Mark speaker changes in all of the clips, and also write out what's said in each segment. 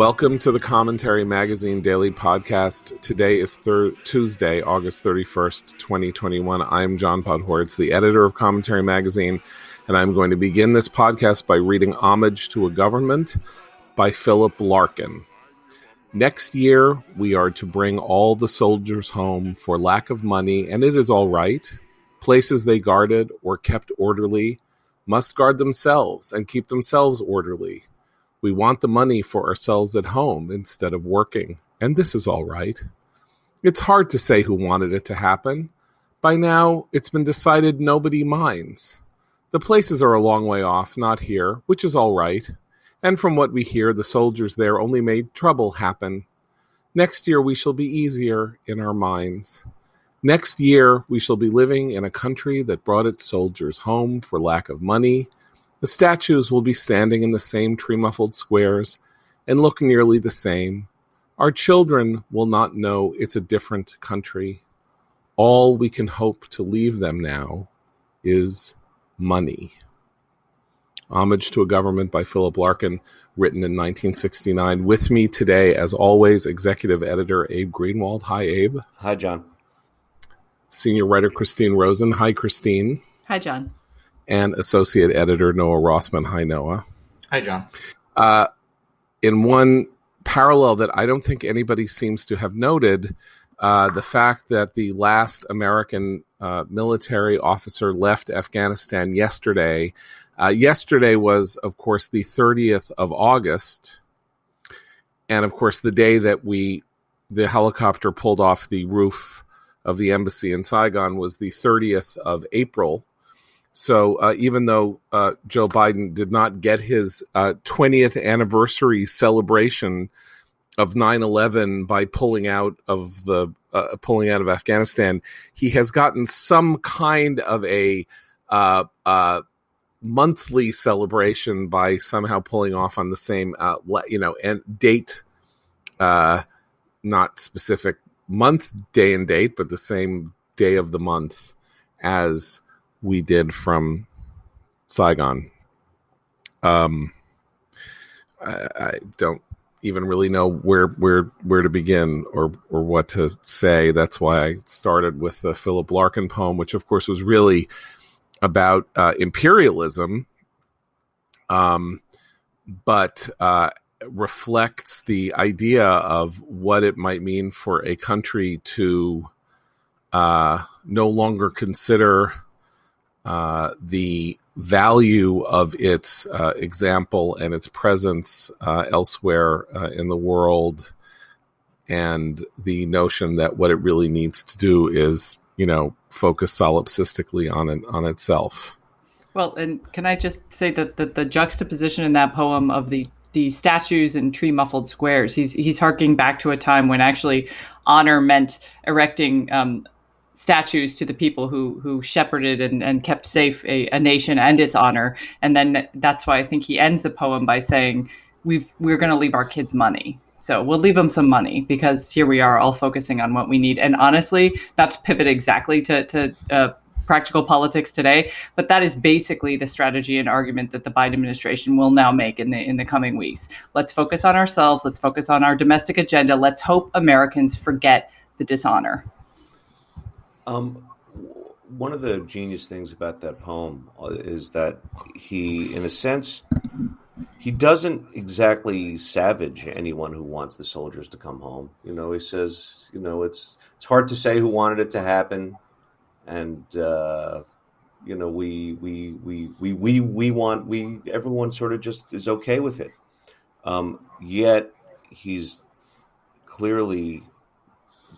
Speaker 1: Welcome to the Commentary Magazine Daily Podcast. Today is thir- Tuesday, August 31st, 2021. I'm John Podhoretz, the editor of Commentary Magazine, and I'm going to begin this podcast by reading Homage to a Government by Philip Larkin. Next year, we are to bring all the soldiers home for lack of money, and it is all right. Places they guarded or kept orderly must guard themselves and keep themselves orderly we want the money for ourselves at home instead of working, and this is all right. It's hard to say who wanted it to happen. By now, it's been decided nobody minds. The places are a long way off, not here, which is all right. And from what we hear, the soldiers there only made trouble happen. Next year, we shall be easier in our minds. Next year, we shall be living in a country that brought its soldiers home for lack of money the statues will be standing in the same tree muffled squares and look nearly the same. Our children will not know it's a different country. All we can hope to leave them now is money. Homage to a Government by Philip Larkin, written in 1969. With me today, as always, executive editor Abe Greenwald. Hi, Abe.
Speaker 2: Hi, John.
Speaker 1: Senior writer Christine Rosen. Hi, Christine.
Speaker 3: Hi, John
Speaker 1: and associate editor Noah Rothman. Hi, Noah.
Speaker 4: Hi, John.
Speaker 1: Uh, in one parallel that I don't think anybody seems to have noted, uh, the fact that the last American uh, military officer left Afghanistan yesterday. Uh, yesterday was, of course, the 30th of August. And of course, the day that we, the helicopter pulled off the roof of the embassy in Saigon was the 30th of April. So uh, even though uh, Joe Biden did not get his uh, 20th anniversary celebration of 9/11 by pulling out of the uh, pulling out of Afghanistan, he has gotten some kind of a uh, uh, monthly celebration by somehow pulling off on the same you know and date, not specific month, day and date, but the same day of the month as we did from Saigon. Um, I, I don't even really know where where where to begin or or what to say. That's why I started with the Philip Larkin poem, which of course was really about uh, imperialism, um, but uh, reflects the idea of what it might mean for a country to uh, no longer consider uh, the value of its uh, example and its presence uh, elsewhere uh, in the world, and the notion that what it really needs to do is, you know, focus solipsistically on it on itself.
Speaker 3: Well, and can I just say that the, the juxtaposition in that poem of the the statues and tree muffled squares. He's he's harking back to a time when actually honor meant erecting um, statues to the people who who shepherded and, and kept safe a, a, nation and its honor. And then that's why I think he ends the poem by saying, "We've we're going to leave our kids money." So we'll leave them some money because here we are, all focusing on what we need. And honestly, not to pivot exactly to to uh, practical politics today, but that is basically the strategy and argument that the Biden administration will now make in the in the coming weeks. Let's focus on ourselves. Let's focus on our domestic agenda. Let's hope Americans forget the dishonor.
Speaker 2: Um, one of the genius things about that poem uh, is that he, in a sense, he doesn't exactly savage anyone who wants the soldiers to come home. You know, he says, you know, it's it's hard to say who wanted it to happen, and uh, you know, we we we we we we want we everyone sort of just is okay with it. Um, yet he's clearly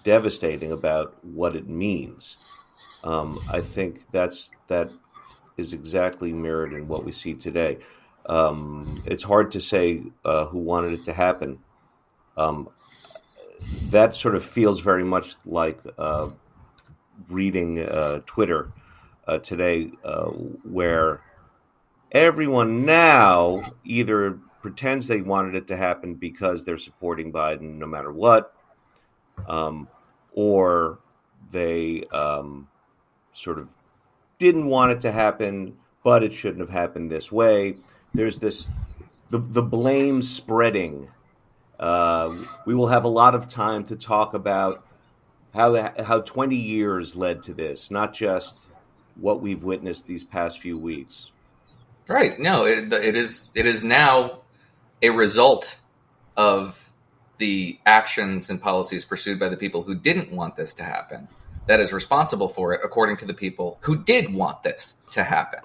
Speaker 2: devastating about what it means. Um, I think that's that is exactly mirrored in what we see today. Um, it's hard to say uh, who wanted it to happen. Um, that sort of feels very much like uh, reading uh, Twitter uh, today, uh, where everyone now either pretends they wanted it to happen because they're supporting Biden no matter what, um, or they um, sort of didn't want it to happen, but it shouldn't have happened this way. There's this the the blame spreading Uh, we will have a lot of time to talk about how how 20 years led to this, not just what we've witnessed these past few weeks.
Speaker 4: Right. No, it, it is it is now a result of the actions and policies pursued by the people who didn't want this to happen that is responsible for it, according to the people who did want this to happen,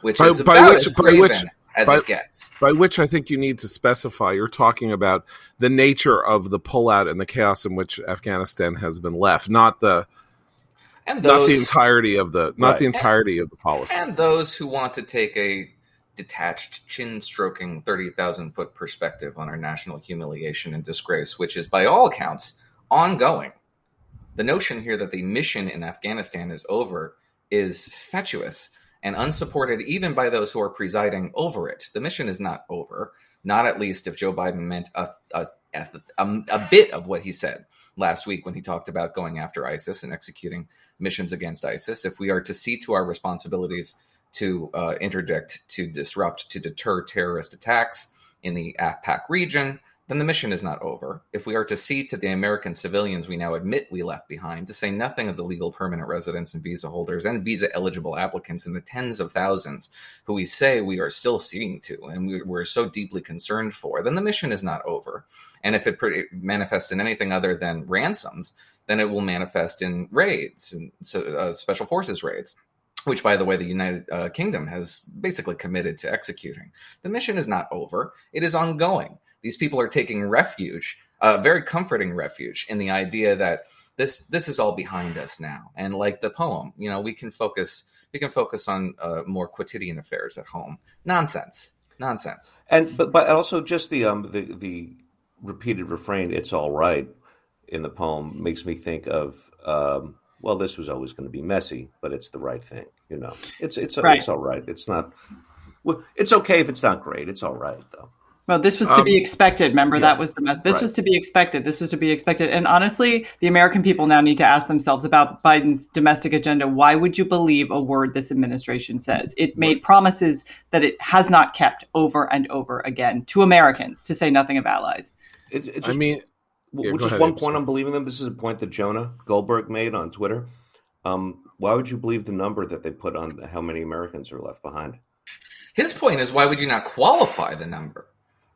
Speaker 4: which by, is about by which, as craven which, as by, it gets.
Speaker 1: By which I think you need to specify. You're talking about the nature of the pullout and the chaos in which Afghanistan has been left, not the and those, not the entirety of the not right. the entirety
Speaker 4: and,
Speaker 1: of the policy.
Speaker 4: And those who want to take a detached, chin stroking, thirty thousand foot perspective on our national humiliation and disgrace, which is by all accounts ongoing. The notion here that the mission in Afghanistan is over is fatuous and unsupported even by those who are presiding over it. The mission is not over, not at least if Joe Biden meant a, a, a, a bit of what he said last week when he talked about going after ISIS and executing missions against ISIS. If we are to see to our responsibilities to uh, interdict, to disrupt, to deter terrorist attacks in the AfPak region, then the mission is not over. If we are to see to the American civilians we now admit we left behind, to say nothing of the legal permanent residents and visa holders and visa eligible applicants in the tens of thousands who we say we are still seeing to and we, are so deeply concerned for, then the mission is not over. And if it pre- manifests in anything other than ransoms, then it will manifest in raids and so, uh, special forces raids which, by the way, the United uh, Kingdom has basically committed to executing. The mission is not over, it is ongoing. These people are taking refuge, a uh, very comforting refuge, in the idea that this this is all behind us now. And like the poem, you know, we can focus we can focus on uh, more quotidian affairs at home. Nonsense, nonsense.
Speaker 2: And but but also just the um the the repeated refrain, "It's all right," in the poem makes me think of um, well, this was always going to be messy, but it's the right thing. You know, it's it's right. it's all right. It's not. Well, it's okay if it's not great. It's all right though.
Speaker 3: Well, this was to um, be expected. Remember, yeah, that was the mess. This right. was to be expected. This was to be expected. And honestly, the American people now need to ask themselves about Biden's domestic agenda. Why would you believe a word this administration says? It made right. promises that it has not kept over and over again to Americans, to say nothing of allies.
Speaker 2: It's, it's just, I mean, yeah, which is ahead, one point I'm believing them. This is a point that Jonah Goldberg made on Twitter. Um, why would you believe the number that they put on how many Americans are left behind?
Speaker 4: His point is, why would you not qualify the number?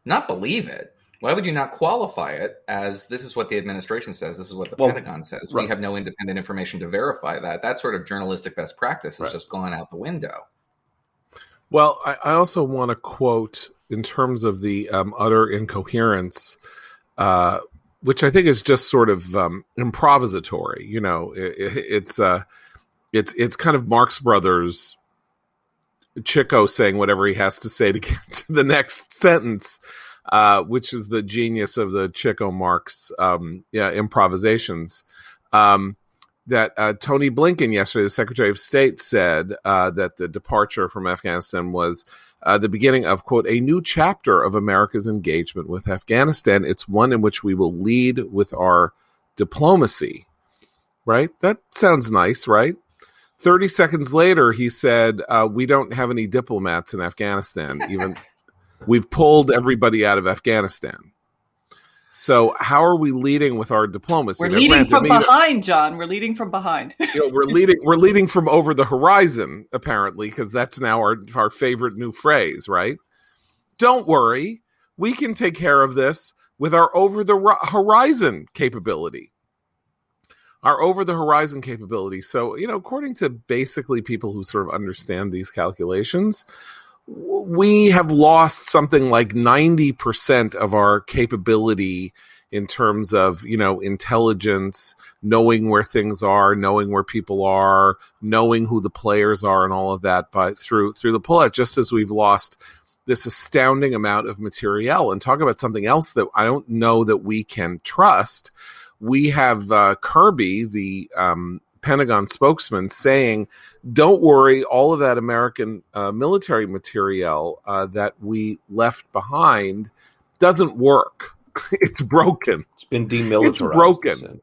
Speaker 4: not believe it. Why would you not qualify it as this is what the administration says? This is what the well, Pentagon says. Right. We have no independent information to verify that. That sort of journalistic best practice has right. just gone out the window.
Speaker 1: Well, I, I also want to quote in terms of the um, utter incoherence, uh, which I think is just sort of um, improvisatory. You know, it, it, it's uh, it's it's kind of Marx Brothers Chico saying whatever he has to say to get to the next sentence, uh, which is the genius of the Chico Marx um, yeah, improvisations. Um, that uh, Tony Blinken yesterday, the Secretary of State, said uh, that the departure from Afghanistan was uh, the beginning of, quote, a new chapter of America's engagement with Afghanistan. It's one in which we will lead with our diplomacy. Right? That sounds nice, right? 30 seconds later, he said, uh, We don't have any diplomats in Afghanistan. Even we've pulled everybody out of Afghanistan. So, how are we leading with our diplomacy?
Speaker 3: We're leading from behind, John. We're leading from behind.
Speaker 1: you know, we're leading. We're leading from over the horizon, apparently, because that's now our our favorite new phrase, right? Don't worry, we can take care of this with our over the horizon capability our over the horizon capability. So, you know, according to basically people who sort of understand these calculations, we have lost something like 90% of our capability in terms of, you know, intelligence, knowing where things are, knowing where people are, knowing who the players are and all of that. But through through the pullout just as we've lost this astounding amount of material and talk about something else that I don't know that we can trust. We have uh, Kirby, the um, Pentagon spokesman, saying, "Don't worry, all of that American uh, military material uh, that we left behind doesn't work. it's broken.
Speaker 2: It's been demilitarized. It's
Speaker 1: broken."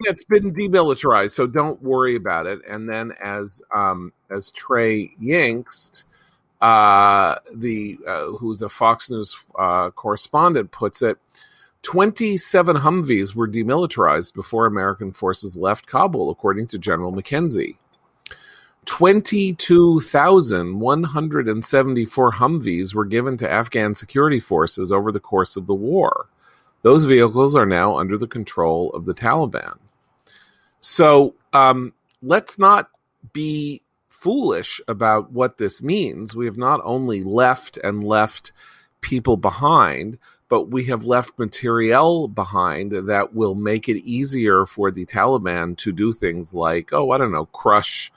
Speaker 1: It's been demilitarized, so don't worry about it. And then, as um, as Trey Yingst, uh, the uh, who's a Fox News uh, correspondent, puts it, 27 Humvees were demilitarized before American forces left Kabul, according to General McKenzie. 22,174 Humvees were given to Afghan security forces over the course of the war. Those vehicles are now under the control of the Taliban. So um, let's not be foolish about what this means. We have not only left and left people behind, but we have left materiel behind that will make it easier for the Taliban to do things like, oh, I don't know, crush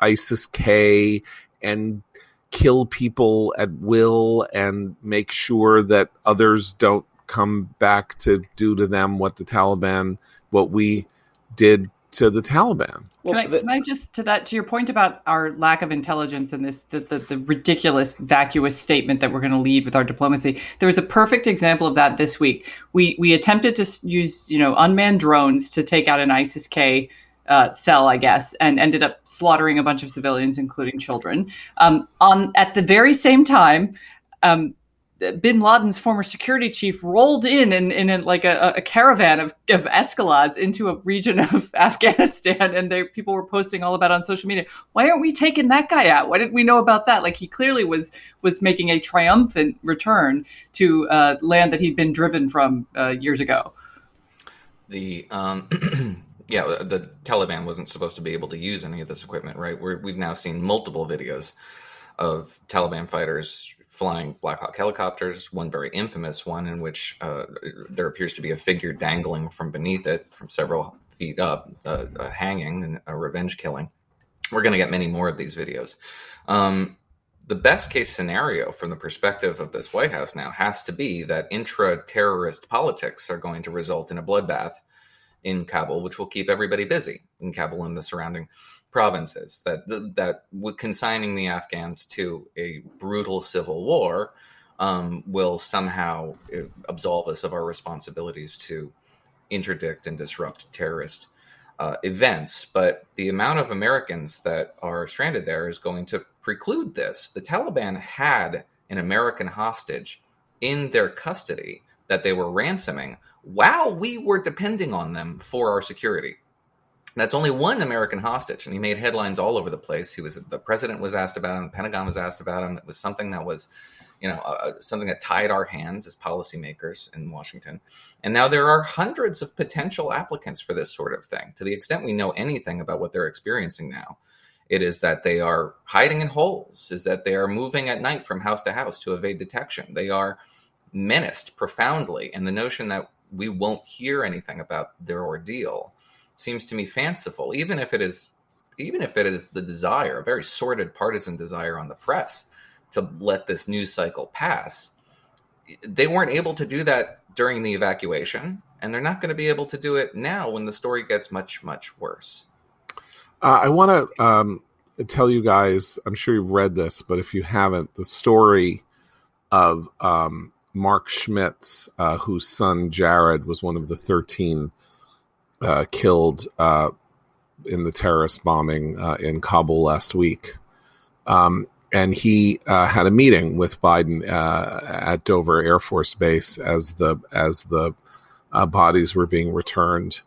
Speaker 1: ISIS K and kill people at will and make sure that others don't come back to do to them what the Taliban, what we did to the Taliban.
Speaker 3: Well, can, I, the, can I just to that to your point about our lack of intelligence and this the, the, the ridiculous vacuous statement that we're going to lead with our diplomacy? There was a perfect example of that this week. We we attempted to use you know unmanned drones to take out an ISIS K uh, cell, I guess, and ended up slaughtering a bunch of civilians, including children. Um, on at the very same time. Um, bin Laden's former security chief rolled in in, in like a, a, caravan of, of Escalades into a region of Afghanistan, and there people were posting all about on social media. Why aren't we taking that guy out? Why didn't we know about that? Like he clearly was was making a triumphant return to uh, land that he'd been driven from uh, years ago.
Speaker 4: The um, yeah, the Taliban wasn't supposed to be able to use any of this equipment, right? we we've now seen multiple videos of Taliban fighters flying Black Hawk helicopters, one very infamous one in which uh, there appears to be a figure dangling from beneath it from several feet up, uh, uh, hanging and a revenge killing. We're going to get many more of these videos. Um, the best case scenario from the perspective of this White House now has to be that intra terrorist politics are going to result in a bloodbath in Kabul, which will keep everybody busy in Kabul and the surrounding provinces that that consigning the Afghans to a brutal civil war um, will somehow uh, absolve us of our responsibilities to interdict and disrupt terrorist uh, events. But the amount of Americans that are stranded there is going to preclude this. The Taliban had an American hostage in their custody that they were ransoming while we were depending on them for our security. That's only one American hostage, and he made headlines all over the place. He was the president was asked about him, the Pentagon was asked about him. It was something that was, you know, uh, something that tied our hands as policymakers in Washington. And now there are hundreds of potential applicants for this sort of thing. To the extent we know anything about what they're experiencing now, it is that they are hiding in holes, is that they are moving at night from house to house to evade detection. They are menaced profoundly, and the notion that we won't hear anything about their ordeal seems to me fanciful, even if it is even if it is the desire, a very sordid partisan desire on the press to let this news cycle pass. They weren't able to do that during the evacuation, and they're not going to be able to do it now when the story gets much, much worse.
Speaker 1: Uh, I want to um, tell you guys, I'm sure you've read this, but if you haven't, the story of um, Mark Schmitz, uh, whose son Jared was one of the 13 uh, killed uh, in the terrorist bombing uh, in Kabul last week. Um, and he uh, had a meeting with Biden uh, at Dover Air Force Base as the as the uh, bodies were being returned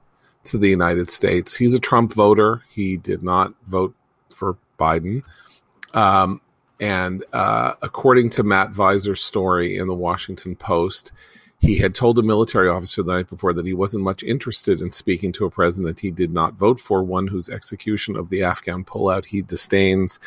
Speaker 1: to the United States. He's a Trump voter. He did not vote for Biden. Um, and according to Matt Viser's story in the Washington Post, he had told a military officer the night before that he wasn't much interested in speaking to a president he did not vote for, one whose execution of the Afghan pullout he disdains,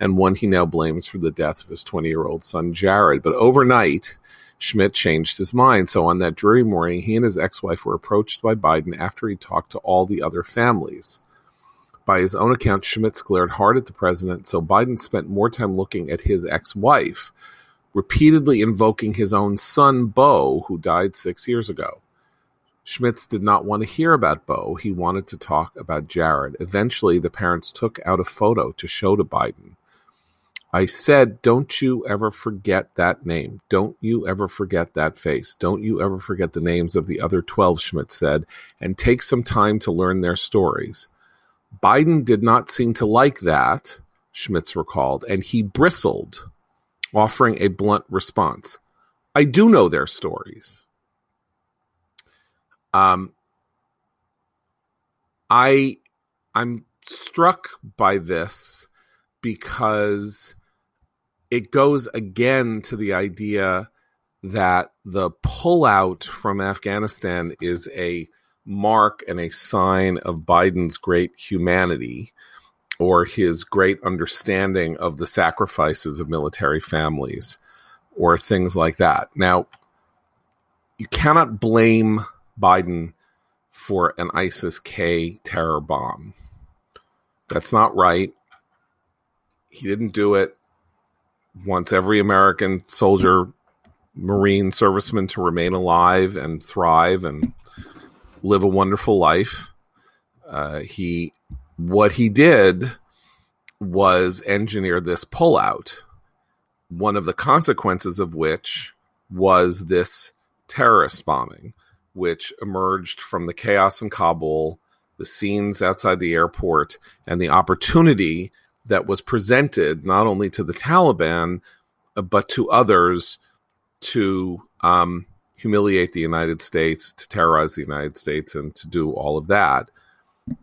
Speaker 1: and one he now blames for the death of his 20 year old son, Jared. But overnight, Schmitz changed his mind. So on that dreary morning, he and his ex wife were approached by Biden after he talked to all the other families. By his own account, Schmitz glared hard at the president, so Biden spent more time looking at his ex wife repeatedly invoking his own son, Bo, who died six years ago. Schmitz did not want to hear about Bo. He wanted to talk about Jared. Eventually, the parents took out a photo to show to Biden. I said, Don't you ever forget that name. Don't you ever forget that face. Don't you ever forget the names of the other 12, Schmitz said, and take some time to learn their stories. Biden did not seem to like that, Schmitz recalled, and he bristled offering a blunt response. I do know their stories. Um, I I'm struck by this because it goes again to the idea that the pullout from Afghanistan is a mark and a sign of Biden's great humanity or his great understanding of the sacrifices of military families or things like that. Now, you cannot blame Biden for an ISIS K terror bomb. That's not right. He didn't do it. Wants every American soldier, Marine serviceman to remain alive and thrive and live a wonderful life. Uh, he, what he did was engineer this pullout. One of the consequences of which was this terrorist bombing, which emerged from the chaos in Kabul, the scenes outside the airport, and the opportunity that was presented not only to the Taliban, uh, but to others to um, humiliate the United States, to terrorize the United States, and to do all of that.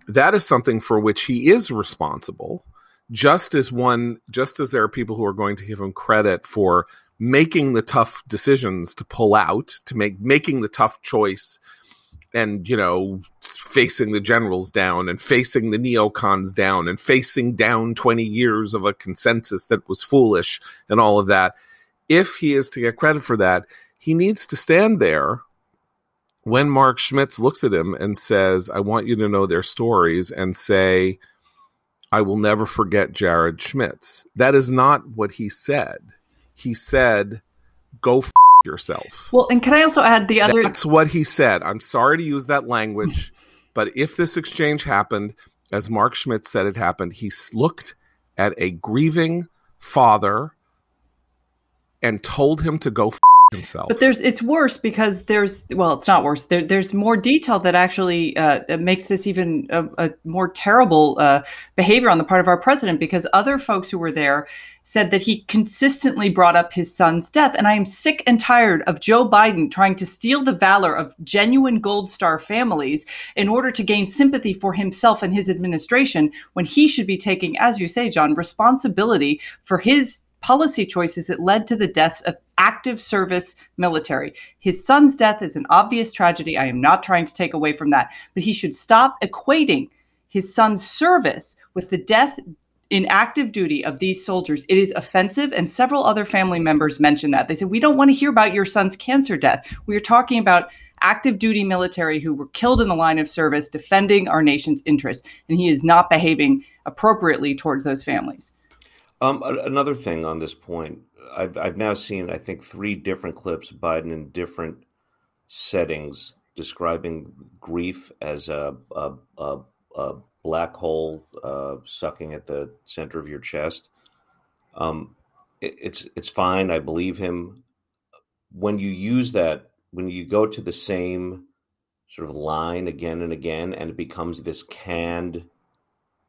Speaker 1: That is something for which he is responsible. Just as one, just as there are people who are going to give him credit for making the tough decisions to pull out, to make making the tough choice, and you know, facing the generals down and facing the neocons down and facing down twenty years of a consensus that was foolish and all of that. If he is to get credit for that, he needs to stand there when Mark Schmitz looks at him and says, I want you to know their stories, and say, I will never forget Jared Schmitz. That is not what he said. He said, Go f- yourself.
Speaker 3: Well, and can I also add the other?
Speaker 1: That's what he said. I'm sorry to use that language, but if this exchange happened, as Mark Schmitz said it happened, he looked at a grieving father and told him to go f- himself.
Speaker 3: But there's it's worse because there's well, it's not worse. There, there's more detail that actually uh, makes this even a, a more terrible uh, behavior on the part of our president. Because other folks who were there said that he consistently brought up his son's death, and I am sick and tired of Joe Biden trying to steal the valor of genuine Gold Star families in order to gain sympathy for himself and his administration, when he should be taking, as you say, John, responsibility for his policy choices that led to the deaths of active service military. His son's death is an obvious tragedy. I am not trying to take away from that, but he should stop equating his son's service with the death in active duty of these soldiers. It is offensive, and several other family members mentioned that. They said, We don't want to hear about your son's cancer death. We are talking about active duty military who were killed in the line of service defending our nation's interests, and he is not behaving appropriately towards those families.
Speaker 2: Um, another thing on this point, I've, I've now seen, I think, three different clips of Biden in different settings describing grief as a, a, a, a black hole uh, sucking at the center of your chest. Um, it, it's it's fine. I believe him. When you use that, when you go to the same sort of line again and again, and it becomes this canned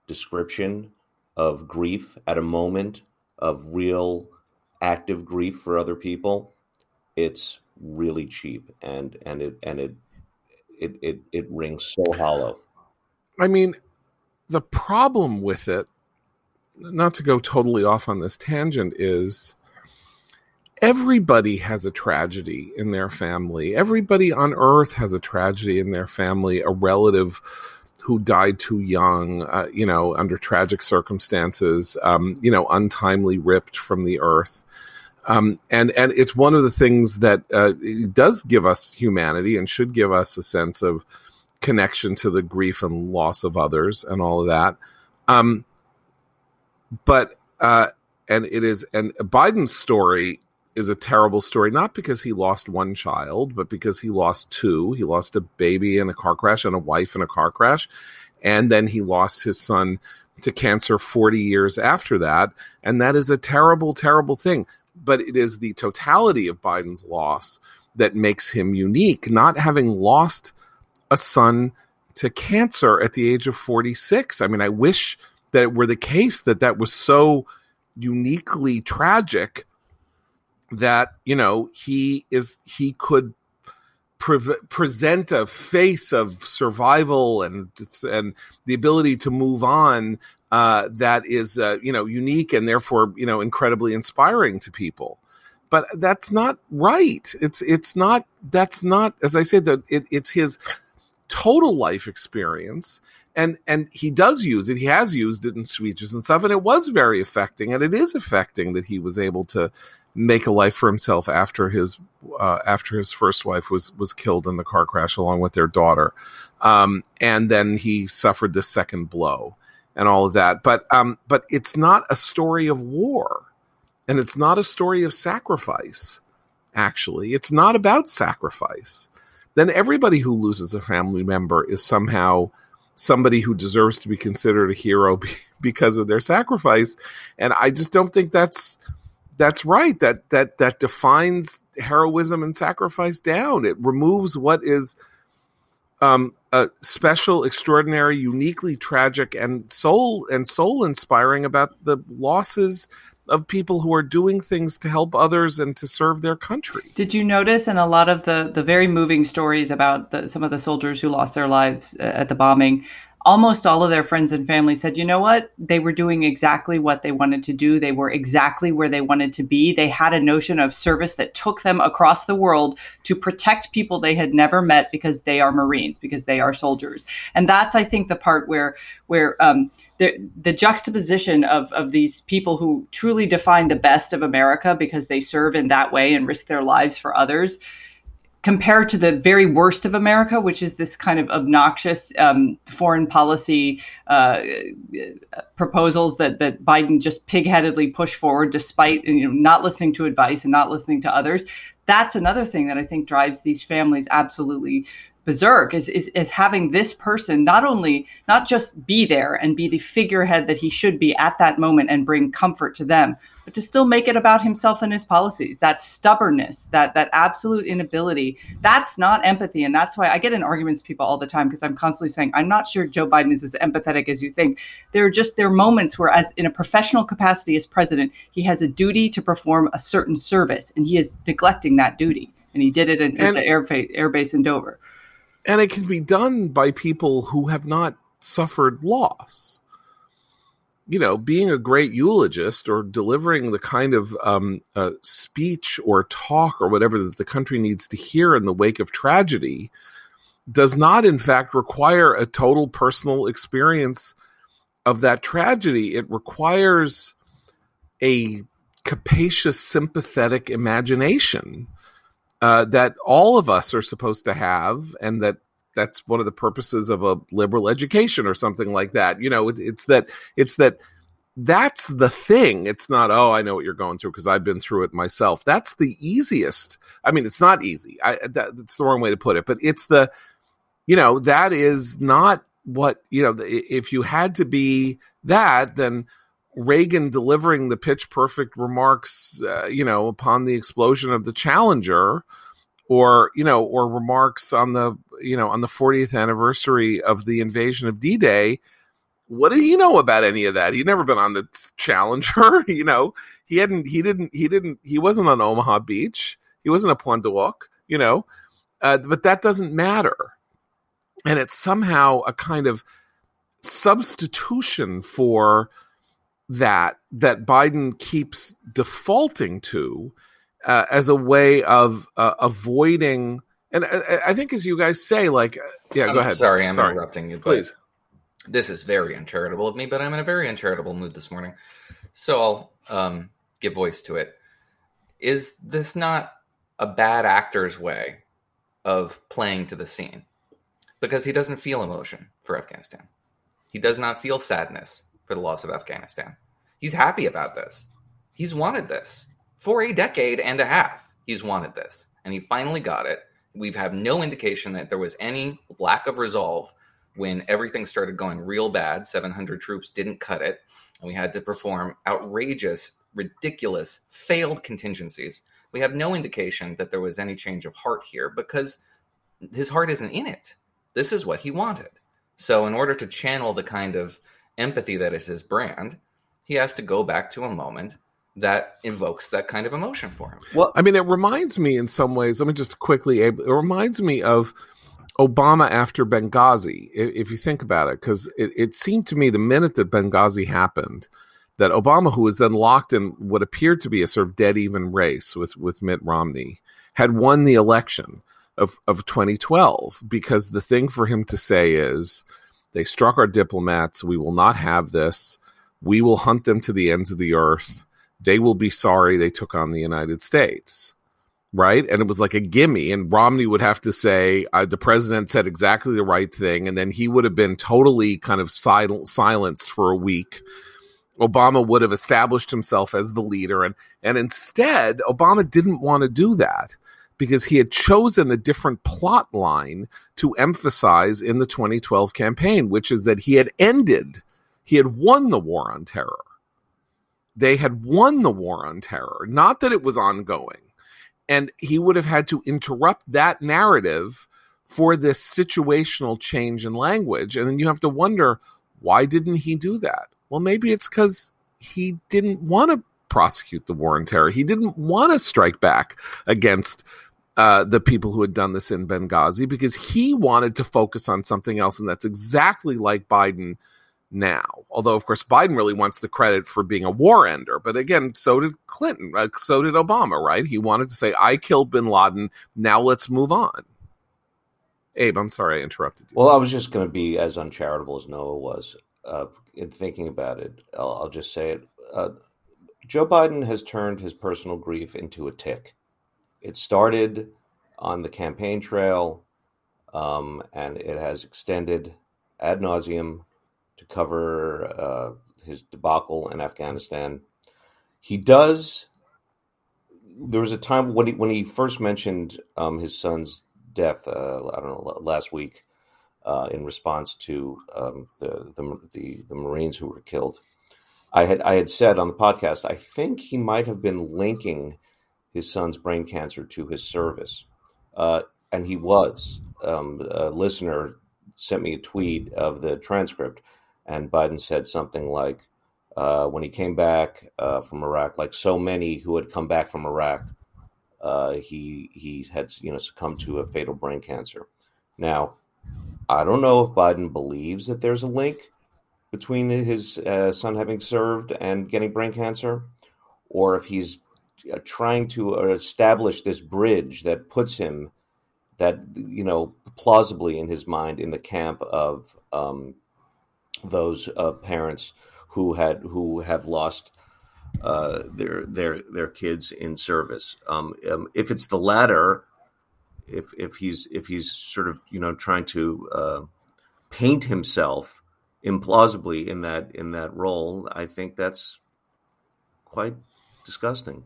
Speaker 2: description of grief at a moment of real active grief for other people, it's really cheap and and it and it it it, it rings so hollow.
Speaker 1: I mean, the problem with it, not to go totally off on this tangent, is everybody has a tragedy in their family. Everybody on earth has a tragedy in their family, a relative who died too young, uh, you know, under tragic circumstances, um, you know, untimely ripped from the earth. Um, and and it's one of the things that uh, does give us humanity and should give us a sense of connection to the grief and loss of others and all of that. Um, but uh, and it is and Biden's story is a terrible story, not because he lost one child, but because he lost two. He lost a baby in a car crash and a wife in a car crash. And then he lost his son to cancer 40 years after that. And that is a terrible, terrible thing. But it is the totality of Biden's loss that makes him unique, not having lost a son to cancer at the age of 46. I mean, I wish that it were the case that that was so uniquely tragic that you know he is he could pre- present a face of survival and and the ability to move on uh, that is uh, you know unique and therefore you know incredibly inspiring to people. But that's not right. It's it's not. That's not. As I said, that it, it's his total life experience and and he does use it he has used it in speeches and stuff and it was very affecting and it is affecting that he was able to make a life for himself after his uh, after his first wife was was killed in the car crash along with their daughter. Um, and then he suffered the second blow and all of that. But um, but it's not a story of war and it's not a story of sacrifice actually. It's not about sacrifice. Then everybody who loses a family member is somehow somebody who deserves to be considered a hero because of their sacrifice. And i just don't think that's that's right that that that defines heroism and sacrifice down it removes what is um, special extraordinary uniquely tragic and soul and soul inspiring about the losses of people who are doing things to help others and to serve their country.
Speaker 3: Did you notice in a lot of the the very moving stories about the, some of the soldiers who lost their lives uh, at the bombing? Almost all of their friends and family said, you know what? They were doing exactly what they wanted to do. They were exactly where they wanted to be. They had a notion of service that took them across the world to protect people they had never met because they are Marines, because they are soldiers. And that's, I think, the part where where um, the, the juxtaposition of, of these people who truly define the best of America because they serve in that way and risk their lives for others compared to the very worst of America, which is this kind of obnoxious um, foreign policy uh, proposals that that Biden just pigheadedly pushed forward, despite you know not listening to advice and not listening to others. That's another thing that I think drives these families absolutely berserk is, is is having this person not only not just be there and be the figurehead that he should be at that moment and bring comfort to them but to still make it about himself and his policies. That stubbornness that that absolute inability that's not empathy. And that's why i get in arguments with people all the time because i'm constantly saying i'm not sure joe biden is as empathetic as you think. There are just there are moments where as in a professional capacity as president he has a duty to perform a certain service and he is neglecting that duty. And he did it in, at the air, air base in dover
Speaker 1: and it can be done by people who have not suffered loss. You know being a great eulogist or delivering the kind of um, uh, speech or talk or whatever that the country needs to hear in the wake of tragedy does not in fact require a total personal experience of that tragedy. It requires a capacious sympathetic imagination uh, that all of us are supposed to have, and that that's one of the purposes of a liberal education or something like that. You know, it, it's that it's that that's the thing. It's not oh, I know what you're going through because I've been through it myself. That's the easiest. I mean, it's not easy. I, that, that's the wrong way to put it, but it's the you know that is not what you know. If you had to be that, then Reagan delivering the pitch perfect remarks, uh, you know, upon the explosion of the Challenger, or you know, or remarks on the you know on the 40th anniversary of the invasion of D-Day. What did he know about any of that? He'd never been on the Challenger, you know. He hadn't. He didn't. He didn't. He wasn't on Omaha Beach. He wasn't a Pointe du Hoc, you know. Uh, but that doesn't matter, and it's somehow a kind of substitution for that that Biden keeps defaulting to uh, as a way of uh, avoiding. And I, I, think, as you guys say, like, yeah,
Speaker 4: I'm
Speaker 1: go ahead.
Speaker 4: Sorry, I'm
Speaker 1: sorry.
Speaker 4: interrupting you.
Speaker 1: Please.
Speaker 4: This is very uncharitable of me, but I'm in a very uncharitable mood this morning, so I'll um, give voice to it. Is this not a bad actor's way of playing to the scene? Because he doesn't feel emotion for Afghanistan. He does not feel sadness for the loss of Afghanistan. He's happy about this. He's wanted this for a decade and a half. He's wanted this, and he finally got it. We've have no indication that there was any lack of resolve when everything started going real bad. 700 troops didn't cut it, and we had to perform outrageous, ridiculous, failed contingencies. We have no indication that there was any change of heart here because his heart isn't in it. This is what he wanted. So, in order to channel the kind of empathy that is his brand, he has to go back to a moment that invokes that kind of emotion for him.
Speaker 1: Well, I mean, it reminds me in some ways. Let me just quickly. It reminds me of Obama after Benghazi, if you think about it, because it, it seemed to me the minute that Benghazi happened, that Obama, who was then locked in what appeared to be a sort of dead even race with with Mitt Romney, had won the election of of 2012 because the thing for him to say is they struck our diplomats. We will not have this. We will hunt them to the ends of the earth. They will be sorry they took on the United States. Right. And it was like a gimme. And Romney would have to say, uh, the president said exactly the right thing. And then he would have been totally kind of sil- silenced for a week. Obama would have established himself as the leader. And, and instead, Obama didn't want to do that because he had chosen a different plot line to emphasize in the 2012 campaign, which is that he had ended, he had won the war on terror. They had won the war on terror, not that it was ongoing. And he would have had to interrupt that narrative for this situational change in language. And then you have to wonder, why didn't he do that? Well, maybe it's because he didn't want to prosecute the war on terror. He didn't want to strike back against uh, the people who had done this in Benghazi because he wanted to focus on something else. And that's exactly like Biden now. Although, of course, Biden really wants the credit for being a war ender. But again, so did Clinton. Uh, so did Obama, right? He wanted to say, I killed bin Laden. Now let's move on. Abe, I'm sorry I interrupted you.
Speaker 2: Well, I was just going to be as uncharitable as Noah was uh, in thinking about it. I'll, I'll just say it. Uh, Joe Biden has turned his personal grief into a tick. It started on the campaign trail, um, and it has extended ad nauseum to cover uh, his debacle in Afghanistan. He does. There was a time when he when he first mentioned um, his son's death. Uh, I don't know last week uh, in response to um, the, the, the the Marines who were killed. I had I had said on the podcast I think he might have been linking his son's brain cancer to his service. Uh, and he was. Um, a listener sent me a tweet of the transcript, and Biden said something like, uh, when he came back uh, from Iraq, like so many who had come back from Iraq, uh, he he had you know succumbed to a fatal brain cancer. Now, I don't know if Biden believes that there's a link between his uh, son having served and getting brain cancer, or if he's trying to uh, establish this bridge that puts him that you know plausibly in his mind in the camp of um, those uh, parents who had who have lost uh, their their their kids in service. Um, um, if it's the latter, if if he's if he's sort of you know trying to uh, paint himself implausibly in that in that role, I think that's quite disgusting.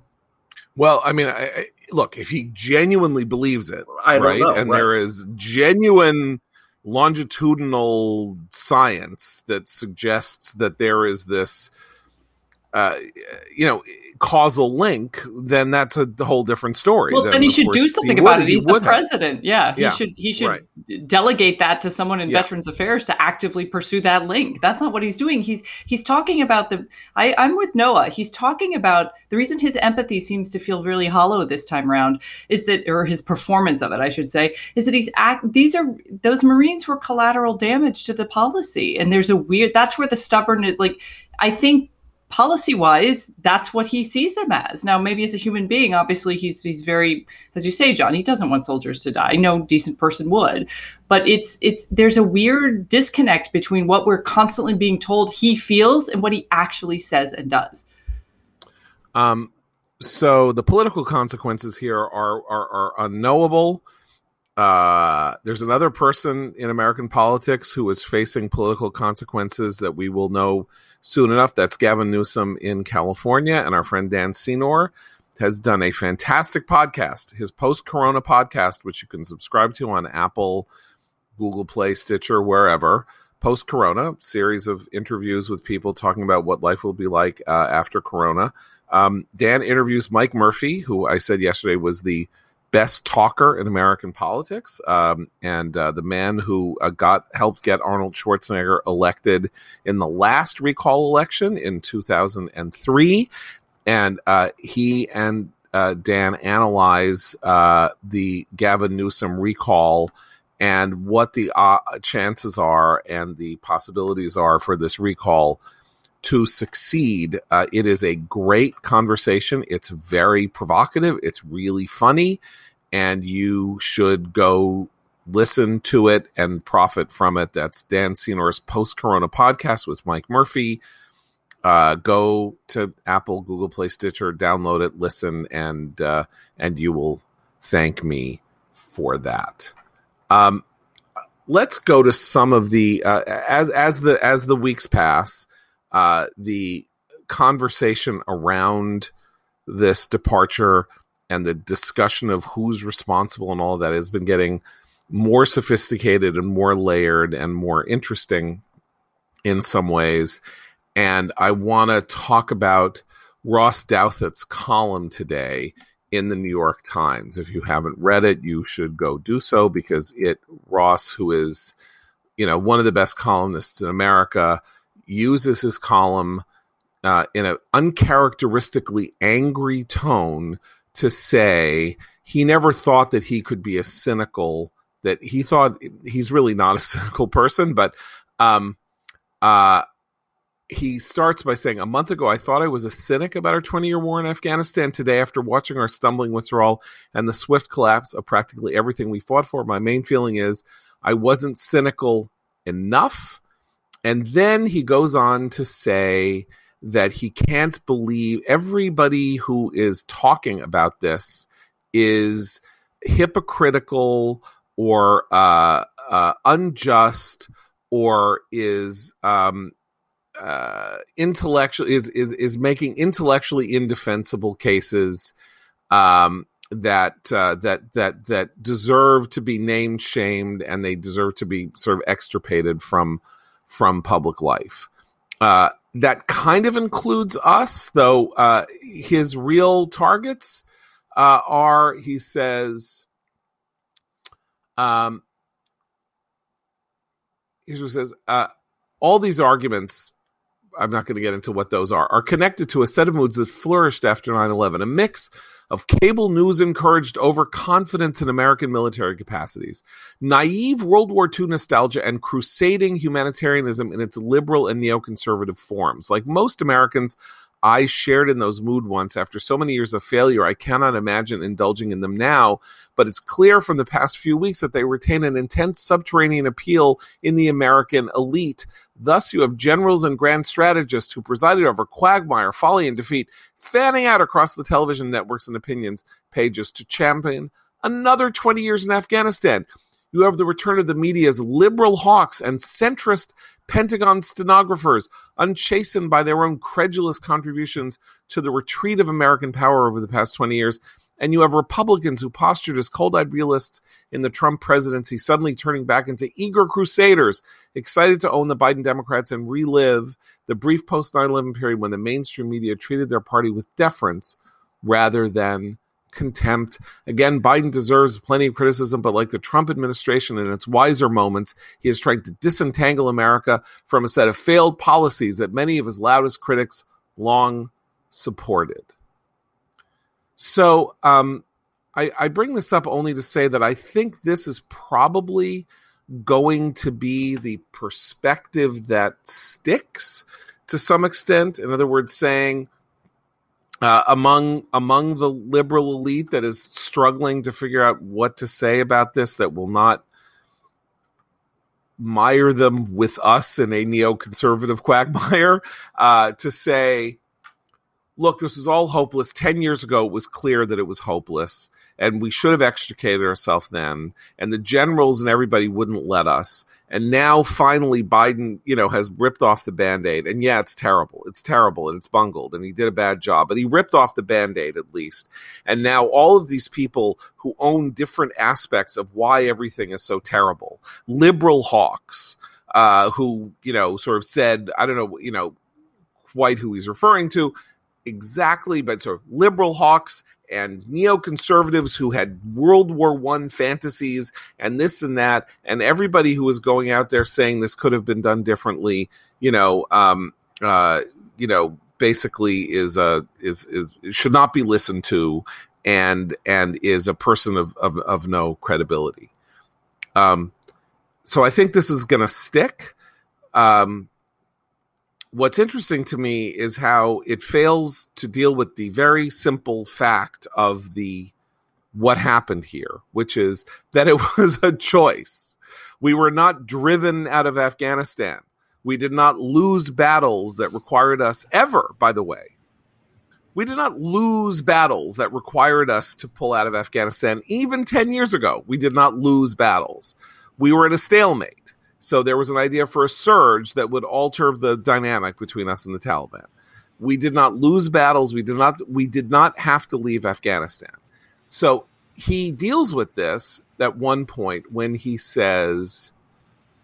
Speaker 1: Well, I mean, I, I, look, if he genuinely believes it,
Speaker 2: right,
Speaker 1: know, and
Speaker 2: right.
Speaker 1: there is genuine longitudinal science that suggests that there is this, uh, you know, causal link, then that's a whole different story.
Speaker 3: Well, then, then he should do something about would, it. He's he the president. Yeah, he yeah. should he should right. delegate that to someone in yeah. Veterans Affairs to actively pursue that link. That's not what he's doing. He's he's talking about the. I, I'm with Noah. He's talking about the reason his empathy seems to feel really hollow this time around is that, or his performance of it, I should say, is that he's act. These are those Marines were collateral damage to the policy, and there's a weird. That's where the stubbornness. Like I think policy wise, that's what he sees them as. Now, maybe as a human being, obviously he's he's very, as you say, John, he doesn't want soldiers to die. No decent person would. But it's it's there's a weird disconnect between what we're constantly being told he feels and what he actually says and does.
Speaker 1: Um so the political consequences here are are, are unknowable. Uh, there's another person in American politics who is facing political consequences that we will know soon enough. That's Gavin Newsom in California, and our friend Dan Senor has done a fantastic podcast, his post Corona podcast, which you can subscribe to on Apple, Google Play, Stitcher, wherever. Post Corona series of interviews with people talking about what life will be like uh, after Corona. Um, Dan interviews Mike Murphy, who I said yesterday was the best talker in American politics, um, and uh, the man who uh, got helped get Arnold Schwarzenegger elected in the last recall election in 2003. and uh, he and uh, Dan analyze uh, the Gavin Newsom recall and what the uh, chances are and the possibilities are for this recall to succeed. Uh, it is a great conversation. It's very provocative. It's really funny, and you should go listen to it and profit from it. That's Dan Senor's post Corona podcast with Mike Murphy. Uh, go to Apple, Google Play, Stitcher, download it, listen, and uh, and you will thank me for that. Um, let's go to some of the uh, as as the as the weeks pass, uh, the conversation around this departure and the discussion of who's responsible and all that has been getting more sophisticated and more layered and more interesting in some ways. And I want to talk about Ross Douthat's column today in the New York Times. If you haven't read it, you should go do so because it, Ross, who is, you know, one of the best columnists in America, uses his column uh, in an uncharacteristically angry tone to say he never thought that he could be a cynical that he thought he's really not a cynical person, but um, uh, he starts by saying, A month ago, I thought I was a cynic about our 20 year war in Afghanistan. Today, after watching our stumbling withdrawal and the swift collapse of practically everything we fought for, my main feeling is I wasn't cynical enough. And then he goes on to say that he can't believe everybody who is talking about this is hypocritical or uh, uh, unjust or is um, uh, intellectual is is is making intellectually indefensible cases um, that uh, that that that deserve to be named shamed and they deserve to be sort of extirpated from from public life. Uh, that kind of includes us, though. Uh, his real targets uh, are, he says, um, here's what it says. Uh, all these arguments, I'm not going to get into what those are, are connected to a set of moods that flourished after 9 11, a mix of cable news encouraged overconfidence in American military capacities, naive World War II nostalgia, and crusading humanitarianism in its liberal and neoconservative forms. Like most Americans, I shared in those mood once after so many years of failure. I cannot imagine indulging in them now, but it's clear from the past few weeks that they retain an intense subterranean appeal in the American elite. Thus, you have generals and grand strategists who presided over quagmire, folly, and defeat, fanning out across the television networks and opinions pages to champion another 20 years in Afghanistan. You have the return of the media's liberal hawks and centrist Pentagon stenographers, unchastened by their own credulous contributions to the retreat of American power over the past 20 years. And you have Republicans who postured as cold eyed realists in the Trump presidency suddenly turning back into eager crusaders, excited to own the Biden Democrats and relive the brief post 9 11 period when the mainstream media treated their party with deference rather than contempt. Again, Biden deserves plenty of criticism, but like the Trump administration in its wiser moments, he is trying to disentangle America from a set of failed policies that many of his loudest critics long supported. So, um, I, I bring this up only to say that I think this is probably going to be the perspective that sticks to some extent. In other words, saying, uh, among among the liberal elite that is struggling to figure out what to say about this that will not mire them with us in a neoconservative quagmire uh, to say look this was all hopeless. 10 years ago it was clear that it was hopeless and we should have extricated ourselves then and the generals and everybody wouldn't let us. And now finally biden you know has ripped off the band-aid. And yeah it's terrible. It's terrible and it's bungled and he did a bad job but he ripped off the band-aid at least. And now all of these people who own different aspects of why everything is so terrible. Liberal hawks uh, who you know sort of said i don't know you know quite who he's referring to exactly but sort of liberal hawks and neoconservatives who had World War One fantasies and this and that, and everybody who was going out there saying this could have been done differently, you know, um, uh, you know, basically is a is is should not be listened to and and is a person of of, of no credibility. Um, so I think this is going to stick. Um, what's interesting to me is how it fails to deal with the very simple fact of the what happened here, which is that it was a choice. We were not driven out of Afghanistan. We did not lose battles that required us ever, by the way. We did not lose battles that required us to pull out of Afghanistan. Even 10 years ago, we did not lose battles. We were in a stalemate. So there was an idea for a surge that would alter the dynamic between us and the Taliban. We did not lose battles. We did not we did not have to leave Afghanistan. So he deals with this at one point when he says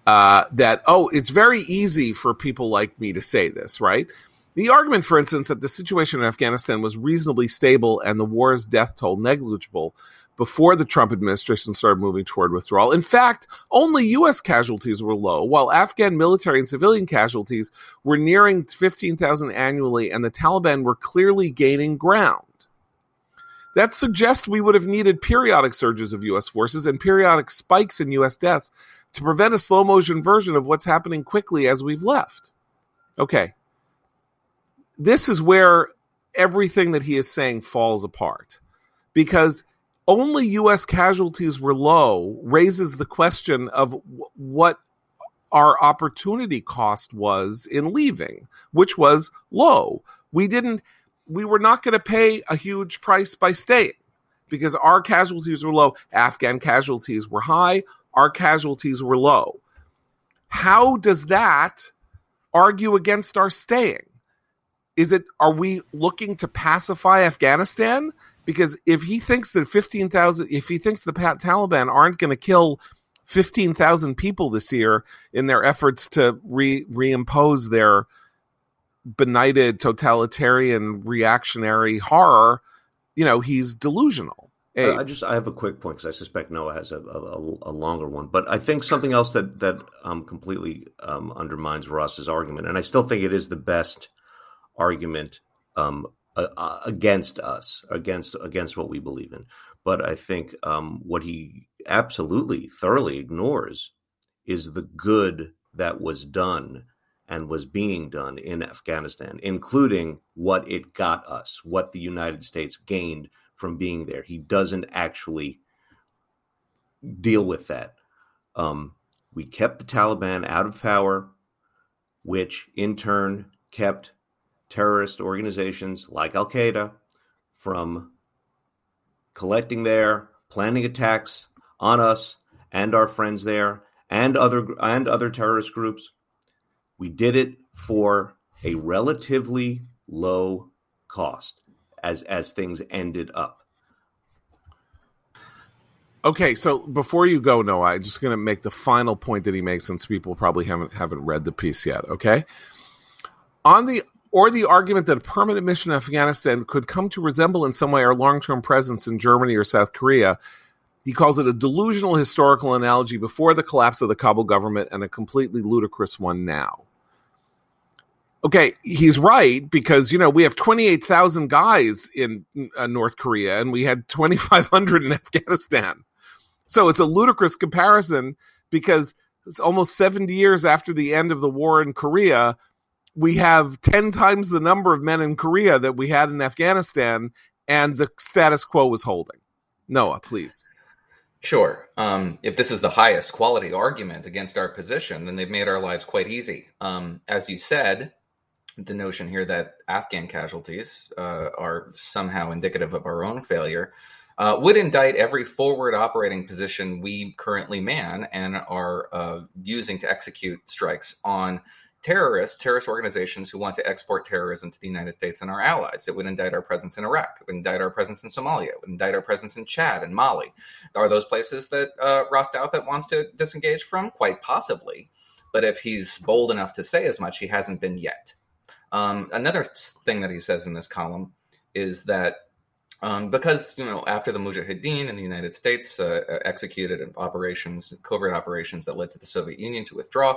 Speaker 1: uh, that, oh, it's very easy for people like me to say this, right? The argument, for instance, that the situation in Afghanistan was reasonably stable and the war's death toll negligible before the Trump administration started moving toward withdrawal. In fact, only U.S. casualties were low, while Afghan military and civilian casualties were nearing 15,000 annually, and the Taliban were clearly gaining ground. That suggests we would have needed periodic surges of U.S. forces and periodic spikes in U.S. deaths to prevent a slow motion version of what's happening quickly as we've left. Okay. This is where everything that he is saying falls apart because only U.S. casualties were low raises the question of w- what our opportunity cost was in leaving, which was low. We didn't, we were not going to pay a huge price by staying because our casualties were low. Afghan casualties were high. Our casualties were low. How does that argue against our staying? Is it, are we looking to pacify Afghanistan? Because if he thinks that 15,000 if he thinks the Taliban aren't going to kill 15,000 people this year in their efforts to re reimpose their benighted totalitarian reactionary horror, you know, he's delusional.
Speaker 2: Hey. I just I have a quick point because I suspect Noah has a, a, a, longer one, but I think something else that that um, completely um, undermines Ross's argument, and I still think it is the best argument um, uh, against us, against against what we believe in. But I think um, what he absolutely thoroughly ignores is the good that was done and was being done in Afghanistan, including what it got us, what the United States gained from being there. He doesn't actually deal with that. Um, we kept the Taliban out of power, which in turn kept terrorist organizations like Al Qaeda from collecting there, planning attacks on us and our friends there, and other and other terrorist groups. We did it for a relatively low cost as as things ended up.
Speaker 1: Okay, so before you go, Noah, I'm just going to make the final point that he makes, since people probably haven't haven't read the piece yet. Okay, on the or the argument that a permanent mission in Afghanistan could come to resemble in some way our long term presence in Germany or South Korea. He calls it a delusional historical analogy before the collapse of the Kabul government and a completely ludicrous one now. Okay, he's right because you know we have 28,000 guys in uh, North Korea and we had 2,500 in Afghanistan. So it's a ludicrous comparison because it's almost 70 years after the end of the war in Korea we have 10 times the number of men in Korea that we had in Afghanistan, and the status quo was holding. Noah, please.
Speaker 4: Sure. Um, if this is the highest quality argument against our position, then they've made our lives quite easy. Um, as you said, the notion here that Afghan casualties uh, are somehow indicative of our own failure uh, would indict every forward operating position we currently man and are uh, using to execute strikes on terrorists, terrorist organizations who want to export terrorism to the United States and our allies. It would indict our presence in Iraq. It would indict our presence in Somalia. It would indict our presence in Chad and Mali. Are those places that uh, Ross Douthat wants to disengage from? Quite possibly. But if he's bold enough to say as much, he hasn't been yet. Um, another thing that he says in this column is that um, because you know after the Mujahideen in the United States uh, executed operations, covert operations that led to the Soviet Union to withdraw,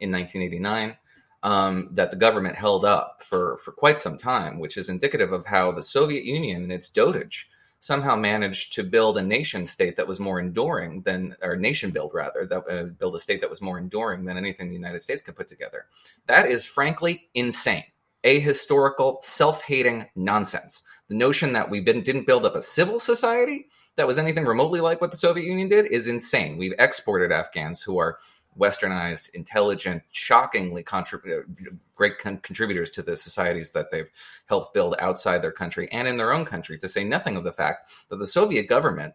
Speaker 4: in 1989. um, that the government held up for, for quite some time, which is indicative of how the Soviet Union and its dotage somehow managed to build a nation state that was more enduring than, or nation build rather, that uh, build a state that was more enduring than anything the United States could put together. That is frankly insane, ahistorical, self-hating nonsense. The notion that we didn't build up a civil society that was anything remotely like what the Soviet Union did is insane. We've exported Afghans who are westernized, intelligent, shockingly contrib- uh, great con- contributors to the societies that they've helped build outside their country and in their own country, to say nothing of the fact that the Soviet government,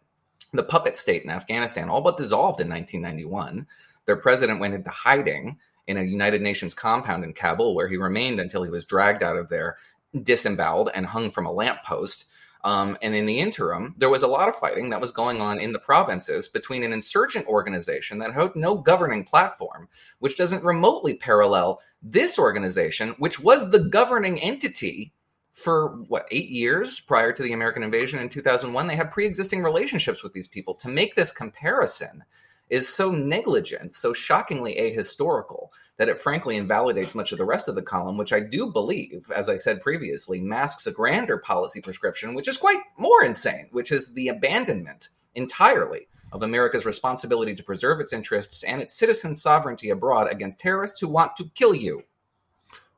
Speaker 4: the puppet state in Afghanistan, all but dissolved in 1991. Their president went into hiding in a United Nations compound in Kabul, where he remained until he was dragged out of there, disemboweled, and hung from a lamppost. Um, and in the interim, there was a lot of fighting that was going on in the provinces between an insurgent organization that had no governing platform, which doesn't remotely parallel this organization, which was the governing entity for what, eight years prior to the American invasion in 2001. They had pre existing relationships with these people. To make this comparison is so negligent, so shockingly ahistorical that it frankly invalidates much of the rest of the column, which I do believe, as I said previously, masks a grander policy prescription, which is quite more insane, which is the abandonment entirely of America's responsibility to preserve its interests and its citizen sovereignty abroad against terrorists who want to kill you.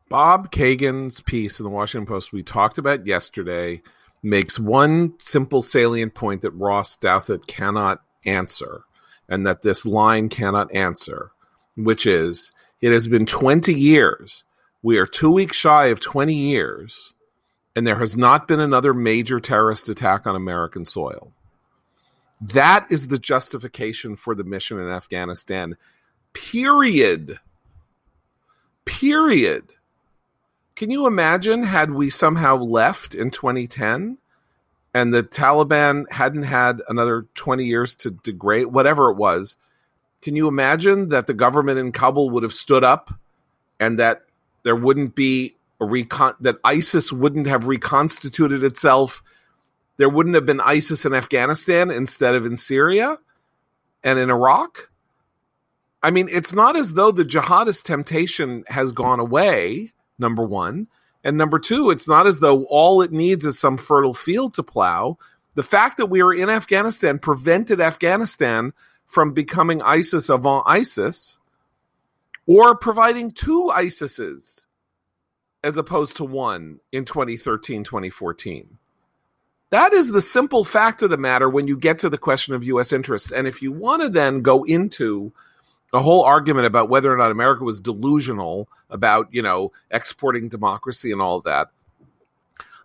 Speaker 1: Bob Kagan's piece in the Washington Post we talked about yesterday makes one simple salient point that Ross Douthat cannot answer and that this line cannot answer, which is it has been 20 years. We are two weeks shy of 20 years, and there has not been another major terrorist attack on American soil. That is the justification for the mission in Afghanistan. Period. Period. Can you imagine had we somehow left in 2010 and the Taliban hadn't had another 20 years to degrade, whatever it was? Can you imagine that the government in Kabul would have stood up and that there wouldn't be a recon that ISIS wouldn't have reconstituted itself? There wouldn't have been ISIS in Afghanistan instead of in Syria and in Iraq? I mean, it's not as though the jihadist temptation has gone away, number one. And number two, it's not as though all it needs is some fertile field to plow. The fact that we were in Afghanistan prevented Afghanistan from becoming ISIS avant ISIS or providing two ISISes as opposed to one in 2013, 2014. That is the simple fact of the matter when you get to the question of U.S. interests. And if you want to then go into the whole argument about whether or not America was delusional about, you know, exporting democracy and all that,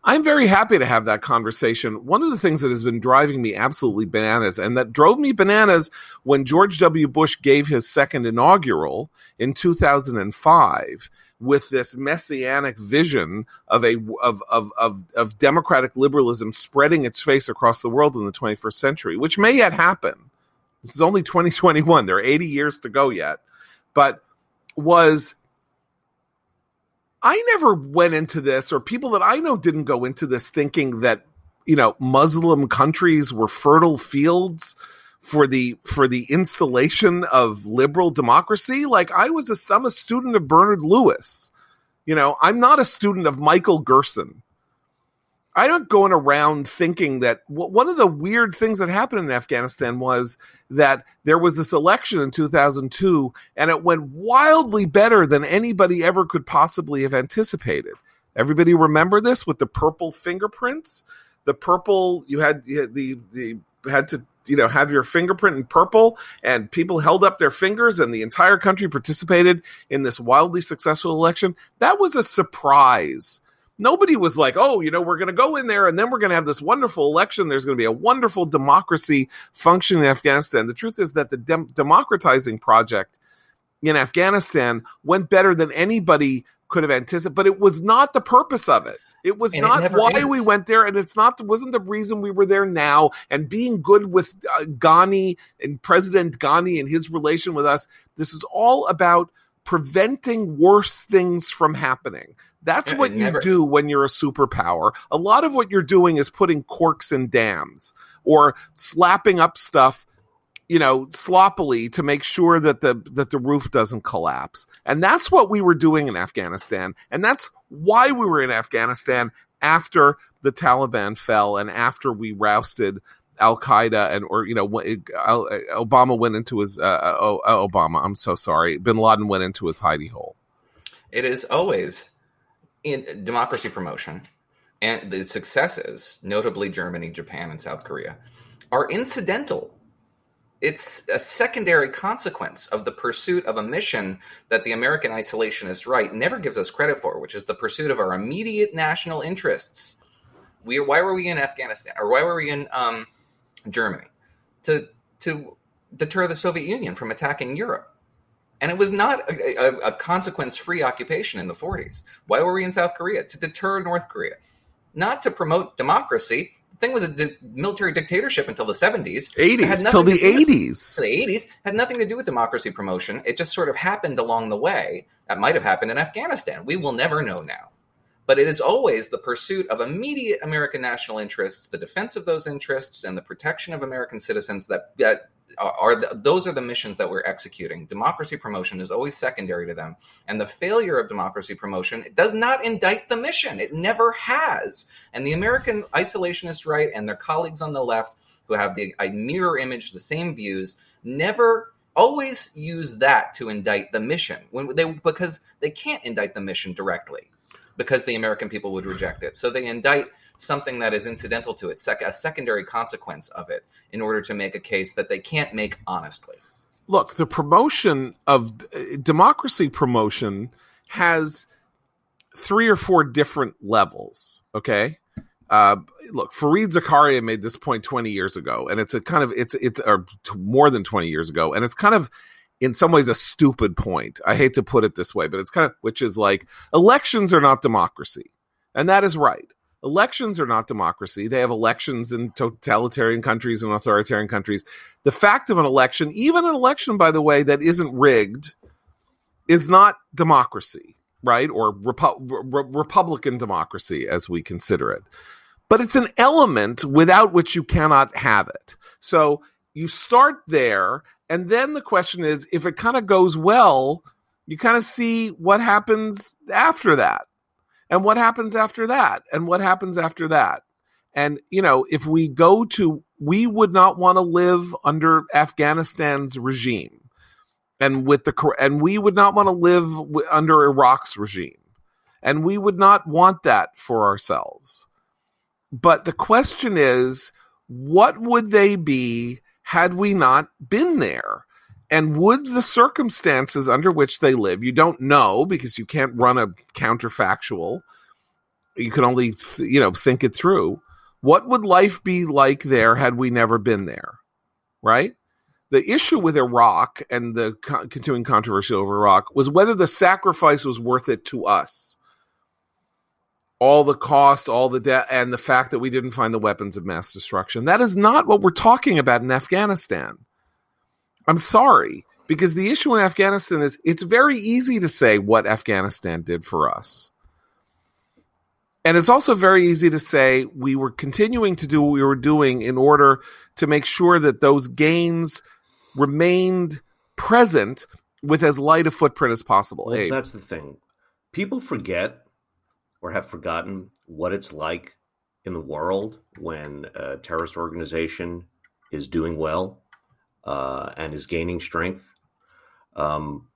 Speaker 1: I'm very happy to have that conversation. One of the things that has been driving me absolutely bananas, and that drove me bananas when George W. Bush gave his second inaugural in 2005 with this messianic vision of a of, of of of democratic liberalism spreading its face across the world in the 21st century, which may yet happen. This is only 2021. There are 80 years to go yet, but was I never went into this, or people that I know didn't go into this thinking that you know Muslim countries were fertile fields for the for the installation of liberal democracy. Like I was a I'm a student of Bernard Lewis. You know, I'm not a student of Michael Gerson. I don't going around thinking that one of the weird things that happened in Afghanistan was that there was this election in 2002 and it went wildly better than anybody ever could possibly have anticipated. Everybody remember this with the purple fingerprints? The purple you had, you had the the had to you know have your fingerprint in purple and people held up their fingers and the entire country participated in this wildly successful election. That was a surprise nobody was like, oh, you know, we're going to go in there and then we're going to have this wonderful election. There's going to be a wonderful democracy function in Afghanistan. The truth is that the dem- democratizing project in Afghanistan went better than anybody could have anticipated, but it was not the purpose of it. It was and not it why is. we went there, and it's not wasn't the reason we were there now. And being good with uh, Ghani and President Ghani and his relation with us, this is all about preventing worse things from happening. That's what you never... do when you're a superpower. A lot of what you're doing is putting corks in dams or slapping up stuff you know, sloppily to make sure that the that the roof doesn't collapse. And that's what we were doing in Afghanistan. And that's why we were in Afghanistan after the Taliban fell and after we rousted Al Qaeda and or you know Obama went into his uh, uh, oh, uh, Obama. I'm so sorry. Bin Laden went into his hidey hole.
Speaker 4: It is always in democracy promotion and the successes, notably Germany, Japan, and South Korea, are incidental. It's a secondary consequence of the pursuit of a mission that the American isolationist right never gives us credit for, which is the pursuit of our immediate national interests. We why were we in Afghanistan or why were we in um, Germany to to deter the Soviet Union from attacking Europe. And it was not a, a, a consequence free occupation in the 40s. Why were we in South Korea? To deter North Korea, not to promote democracy. The thing was a di- military dictatorship until the 70s.
Speaker 1: 80s, till the 80s.
Speaker 4: With, the 80s had nothing to do with democracy promotion. It just sort of happened along the way. That might have happened in Afghanistan. We will never know now but it is always the pursuit of immediate American national interests, the defense of those interests, and the protection of American citizens that, that are the, those are the missions that we're executing. Democracy promotion is always secondary to them, and the failure of democracy promotion does not indict the mission. It never has. And the American isolationist right and their colleagues on the left, who have the mirror image, the same views, never always use that to indict the mission when they because they can't indict the mission directly because the American people would reject it. So they indict something that is incidental to it, sec- a secondary consequence of it, in order to make a case that they can't make honestly.
Speaker 1: Look, the promotion of democracy promotion has three or four different levels. Okay. Uh, look, Fareed Zakaria made this point 20 years ago, and it's a kind of it's it's or more than 20 years ago, and it's kind of in some ways a stupid point. I hate to put it this way, but it's kind of which is like elections are not democracy. And that is right. Elections are not democracy. They have elections in totalitarian countries and authoritarian countries. The fact of an election, even an election by the way that isn't rigged, is not democracy, right? Or Repu- Re- republican democracy as we consider it. But it's an element without which you cannot have it. So you start there and then the question is if it kind of goes well, you kind of see what happens after that. And what happens after that? And what happens after that? And, you know, if we go to, we would not want to live under Afghanistan's regime. And with the, and we would not want to live under Iraq's regime. And we would not want that for ourselves. But the question is, what would they be had we not been there? And would the circumstances under which they live, you don't know because you can't run a counterfactual. You can only, th- you know, think it through. What would life be like there had we never been there? Right? The issue with Iraq and the co- continuing controversy over Iraq was whether the sacrifice was worth it to us. All the cost, all the debt, and the fact that we didn't find the weapons of mass destruction. That is not what we're talking about in Afghanistan. I'm sorry, because the issue in Afghanistan is it's very easy to say what Afghanistan did for us. And it's also very easy to say we were continuing to do what we were doing in order to make sure that those gains remained present with as light a footprint as possible.
Speaker 2: Well, that's the thing. People forget or have forgotten what it's like in the world when a terrorist organization is doing well uh, and is gaining strength. Um,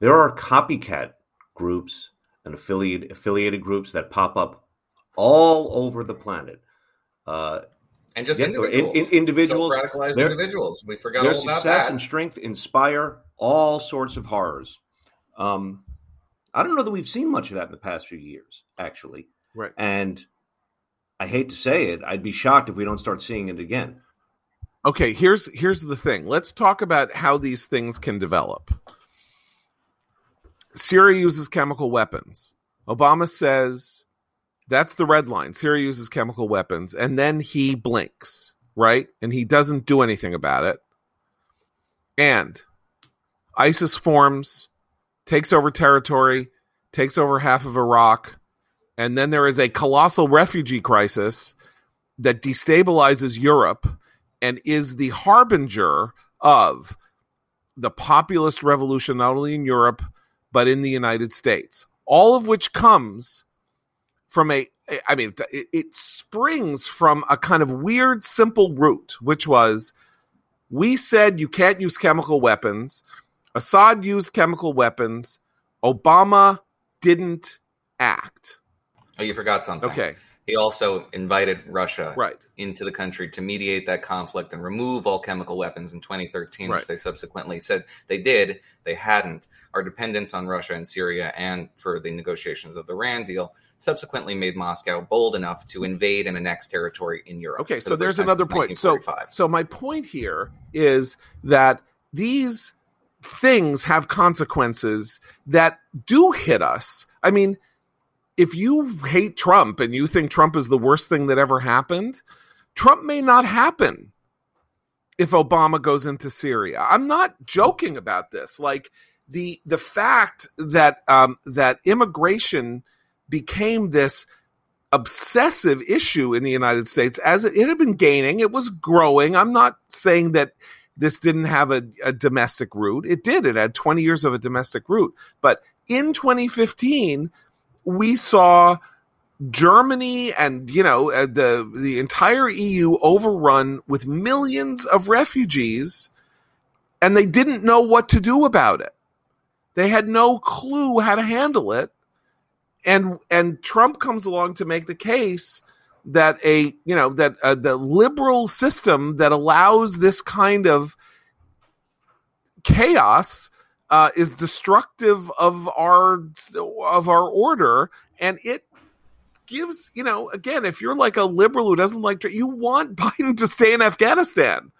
Speaker 2: there are copycat groups and affiliate, affiliated groups that pop up all over the planet.
Speaker 4: Uh, and just individuals, in, in,
Speaker 2: individuals,
Speaker 4: radicalized individuals. We forgot
Speaker 2: their
Speaker 4: success
Speaker 2: and strength inspire all sorts of horrors. Um, I don't know that we've seen much of that in the past few years, actually.
Speaker 1: Right.
Speaker 2: And I hate to say it, I'd be shocked if we don't start seeing it again.
Speaker 1: Okay, here's here's the thing. Let's talk about how these things can develop. Syria uses chemical weapons. Obama says that's the red line. Syria uses chemical weapons and then he blinks, right? And he doesn't do anything about it. And ISIS forms, takes over territory, takes over half of Iraq, and then there is a colossal refugee crisis that destabilizes Europe and is the harbinger of the populist revolution, not only in Europe, but in the United States, all of which comes from a, I mean, it, it springs from a kind of weird, simple root, which was we said you can't use chemical weapons. Assad used chemical weapons. Obama didn't act.
Speaker 4: Oh, you forgot something.
Speaker 1: Okay.
Speaker 4: He also invited Russia
Speaker 1: Right.
Speaker 4: into the country to mediate that conflict and remove all chemical weapons in 2013,
Speaker 1: Right.
Speaker 4: which they subsequently said they did. They hadn't. Our dependence on Russia and Syria and for the negotiations of the Iran deal subsequently made Moscow bold enough to invade and annex territory in Europe.
Speaker 1: Okay, so
Speaker 4: the
Speaker 1: there's another point. So, so my point here is that these things have consequences that do hit us. I mean, if you hate Trump and you think Trump is the worst thing that ever happened, Trump may not happen if Obama goes into Syria. I'm not joking about this. Like the the fact that um, that immigration became this obsessive issue in the United States as it, it had been gaining, it was growing. I'm not saying that this didn't have a, a domestic route. It did. It had 20 years of a domestic route. But in 2015, we saw Germany and you know uh, the the entire EU overrun with millions of refugees, and they didn't know what to do about it. They had no clue how to handle it, and and Trump comes along to make the case that a you know that uh, the liberal system that allows this kind of chaos uh, is destructive of our of our order, and it gives you know again if you're like a liberal who doesn't like you want Biden to stay in Afghanistan.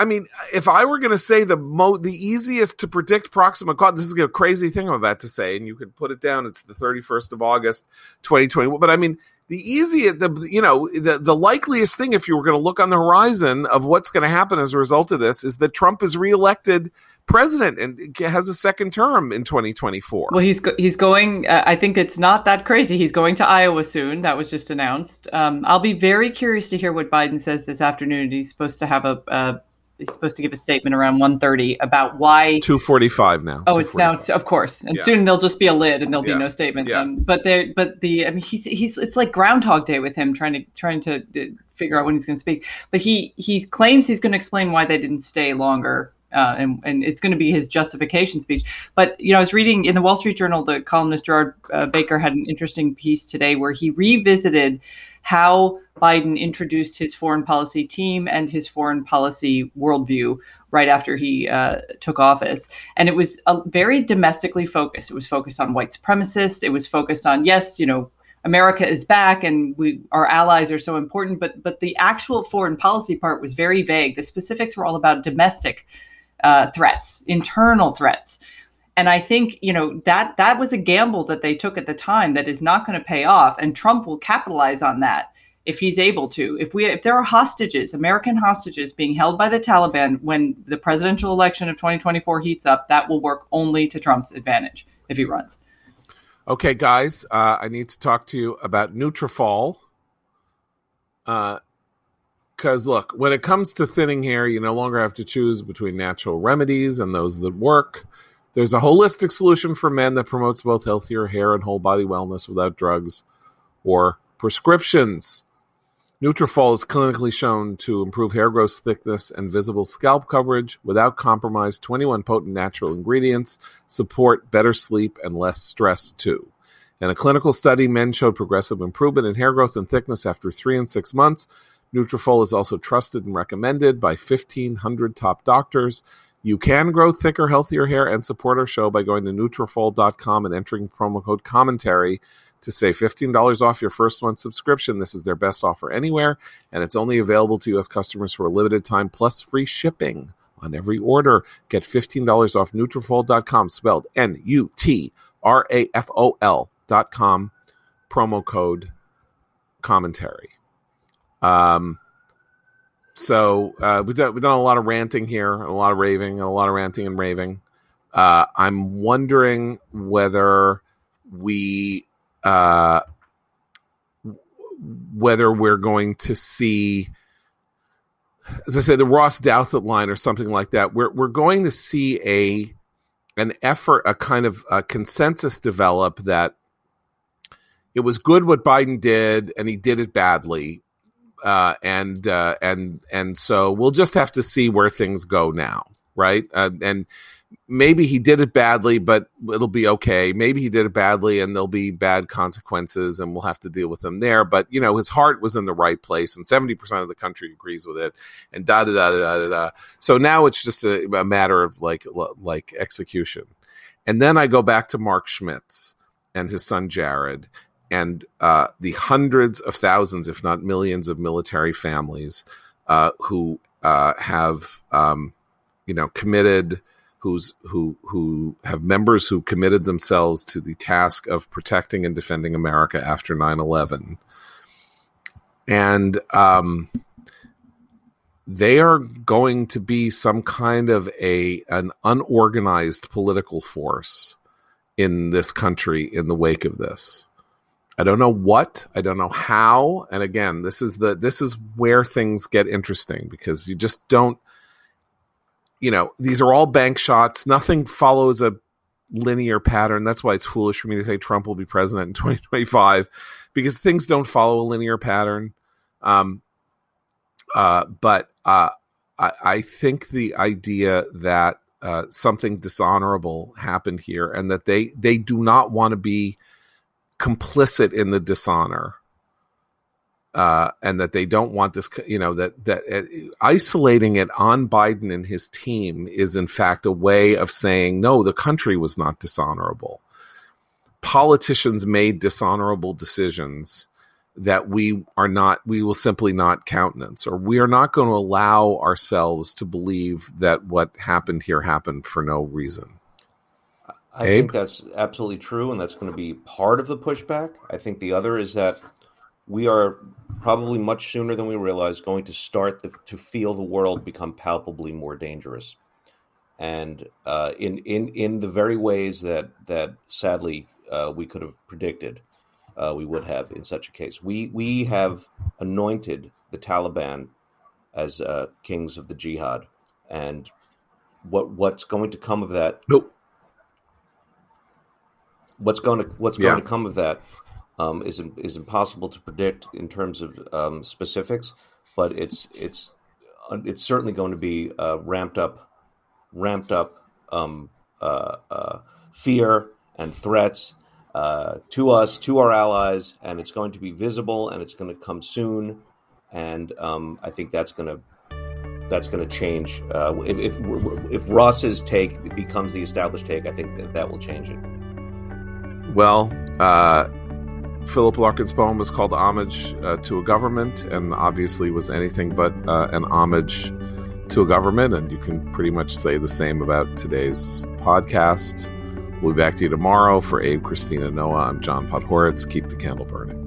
Speaker 1: I mean, if I were going to say the mo the easiest to predict Proxima this is a crazy thing I'm about to say, and you could put it down. It's the 31st of August, 2021. But I mean, the easiest, the you know, the the likeliest thing, if you were going to look on the horizon of what's going to happen as a result of this, is that Trump is reelected president and has a second term in 2024.
Speaker 3: Well, he's go- he's going. Uh, I think it's not that crazy. He's going to Iowa soon. That was just announced. Um, I'll be very curious to hear what Biden says this afternoon. He's supposed to have a. Uh, he's supposed to give a statement around 1.30 about why
Speaker 1: 245 now.
Speaker 3: Oh, it's now,
Speaker 1: 245.
Speaker 3: of course, and
Speaker 1: Yeah.
Speaker 3: soon there'll just be a lid, and there'll
Speaker 1: Yeah.
Speaker 3: be no statement.
Speaker 1: Yeah.
Speaker 3: Um, but there, but the, I mean, he's he's it's like Groundhog Day with him trying to trying to uh, figure out when he's going to speak. But he he claims he's going to explain why they didn't stay longer, uh, and and it's going to be his justification speech. But you know, I was reading in the Wall Street Journal, the columnist Gerard uh, Baker had an interesting piece today where he revisited how Biden introduced his foreign policy team and his foreign policy worldview right after he uh, took office. And it was uh, very domestically focused. It was focused on white supremacists. It was focused on, yes, you know, America is back and we our allies are so important, but but the actual foreign policy part was very vague. The specifics were all about domestic uh, threats, internal threats. And I think you know that that was a gamble that they took at the time that is not going to pay off, and Trump will capitalize on that if he's able to. If we if there are hostages, American hostages being held by the Taliban when the presidential election of 2024 heats up, that will work only to Trump's advantage if he runs.
Speaker 1: Okay, guys, uh, I need to talk to you about Nutrafol. Because look, when it comes to thinning hair, you no longer have to choose between natural remedies and those that work. There's a holistic solution for men that promotes both healthier hair and whole body wellness without drugs or prescriptions. Nutrafol is clinically shown to improve hair growth thickness and visible scalp coverage without compromise. 21 potent natural ingredients support better sleep and less stress too. In a clinical study, men showed progressive improvement in hair growth and thickness after three and six months. Nutrafol is also trusted and recommended by 1,500 top doctors. You can grow thicker, healthier hair and support our show by going to Nutrafol.com and entering promo code commentary to save $15 off your first month subscription. This is their best offer anywhere, and it's only available to U.S. customers for a limited time, plus free shipping on every order. Get $15 off Nutrafol.com, spelled N-U-T-R-A-F-O-L dot com, promo code commentary. Um, so uh, we've done we've done a lot of ranting here, a lot of raving, a lot of ranting and raving. Uh, I'm wondering whether we uh, whether we're going to see as I say, the Ross Douthat line or something like that. We're we're going to see a an effort, a kind of a consensus develop that it was good what Biden did, and he did it badly, uh, and uh, and and so we'll just have to see where things go now, right? Uh, and maybe he did it badly, but it'll be okay. Maybe he did it badly, and there'll be bad consequences, and we'll have to deal with them there. But you know, his heart was in the right place, and seventy percent of the country agrees with it, and da da da da da da. So now it's just a, a matter of like like execution. And then I go back to Mark Schmitz and his son Jared, and uh, the hundreds of thousands, if not millions, of military families uh, who uh, have, um, you know, committed, who's who who have members who committed themselves to the task of protecting and defending America after 9-11. and um, they are going to be some kind of a an unorganized political force in this country in the wake of this I don't know what, I don't know how, and again, this is the this is where things get interesting because you just don't you know, these are all bank shots. Nothing follows a linear pattern. That's why it's foolish for me to say Trump will be president in 2025 because things don't follow a linear pattern. Um, uh, but uh, I, I, think the idea that uh, something dishonorable happened here and that they they do not want to be complicit in the dishonor. Uh, and that they don't want this, you know, that that uh, isolating it on Biden and his team is in fact a way of saying no, the country was not dishonorable. Politicians made dishonorable decisions that we are not, we will simply not countenance, or we are not going to allow ourselves to believe that what happened here happened for no reason.
Speaker 2: I Abe? think that's absolutely true, and that's going to be part of the pushback. I think the other is that we are probably much sooner than we realize going to start the, to feel the world become palpably more dangerous, and uh, in in in the very ways that that sadly uh, we could have predicted, uh, we would have in such a case. We we have anointed the Taliban as uh, kings of the jihad, and what what's going to come of that?
Speaker 1: Nope
Speaker 2: what's going to what's going yeah. to come of that um, is is impossible to predict in terms of um, specifics, but it's it's uh, it's certainly going to be uh, ramped up, ramped up um, uh, uh, fear and threats uh, to us, to our allies, and it's going to be visible and it's going to come soon, and um, I think that's going to that's going to change. Uh, if, if if Ross's take becomes the established take, I think that, that will change it.
Speaker 1: Well, uh, Philip Larkin's poem was called Homage uh, to a Government, and obviously was anything but uh, an homage to a government. And you can pretty much say the same about today's podcast. We'll be back to you tomorrow. For Abe, Christina, Noah, I'm John Podhoretz. Keep the candle burning.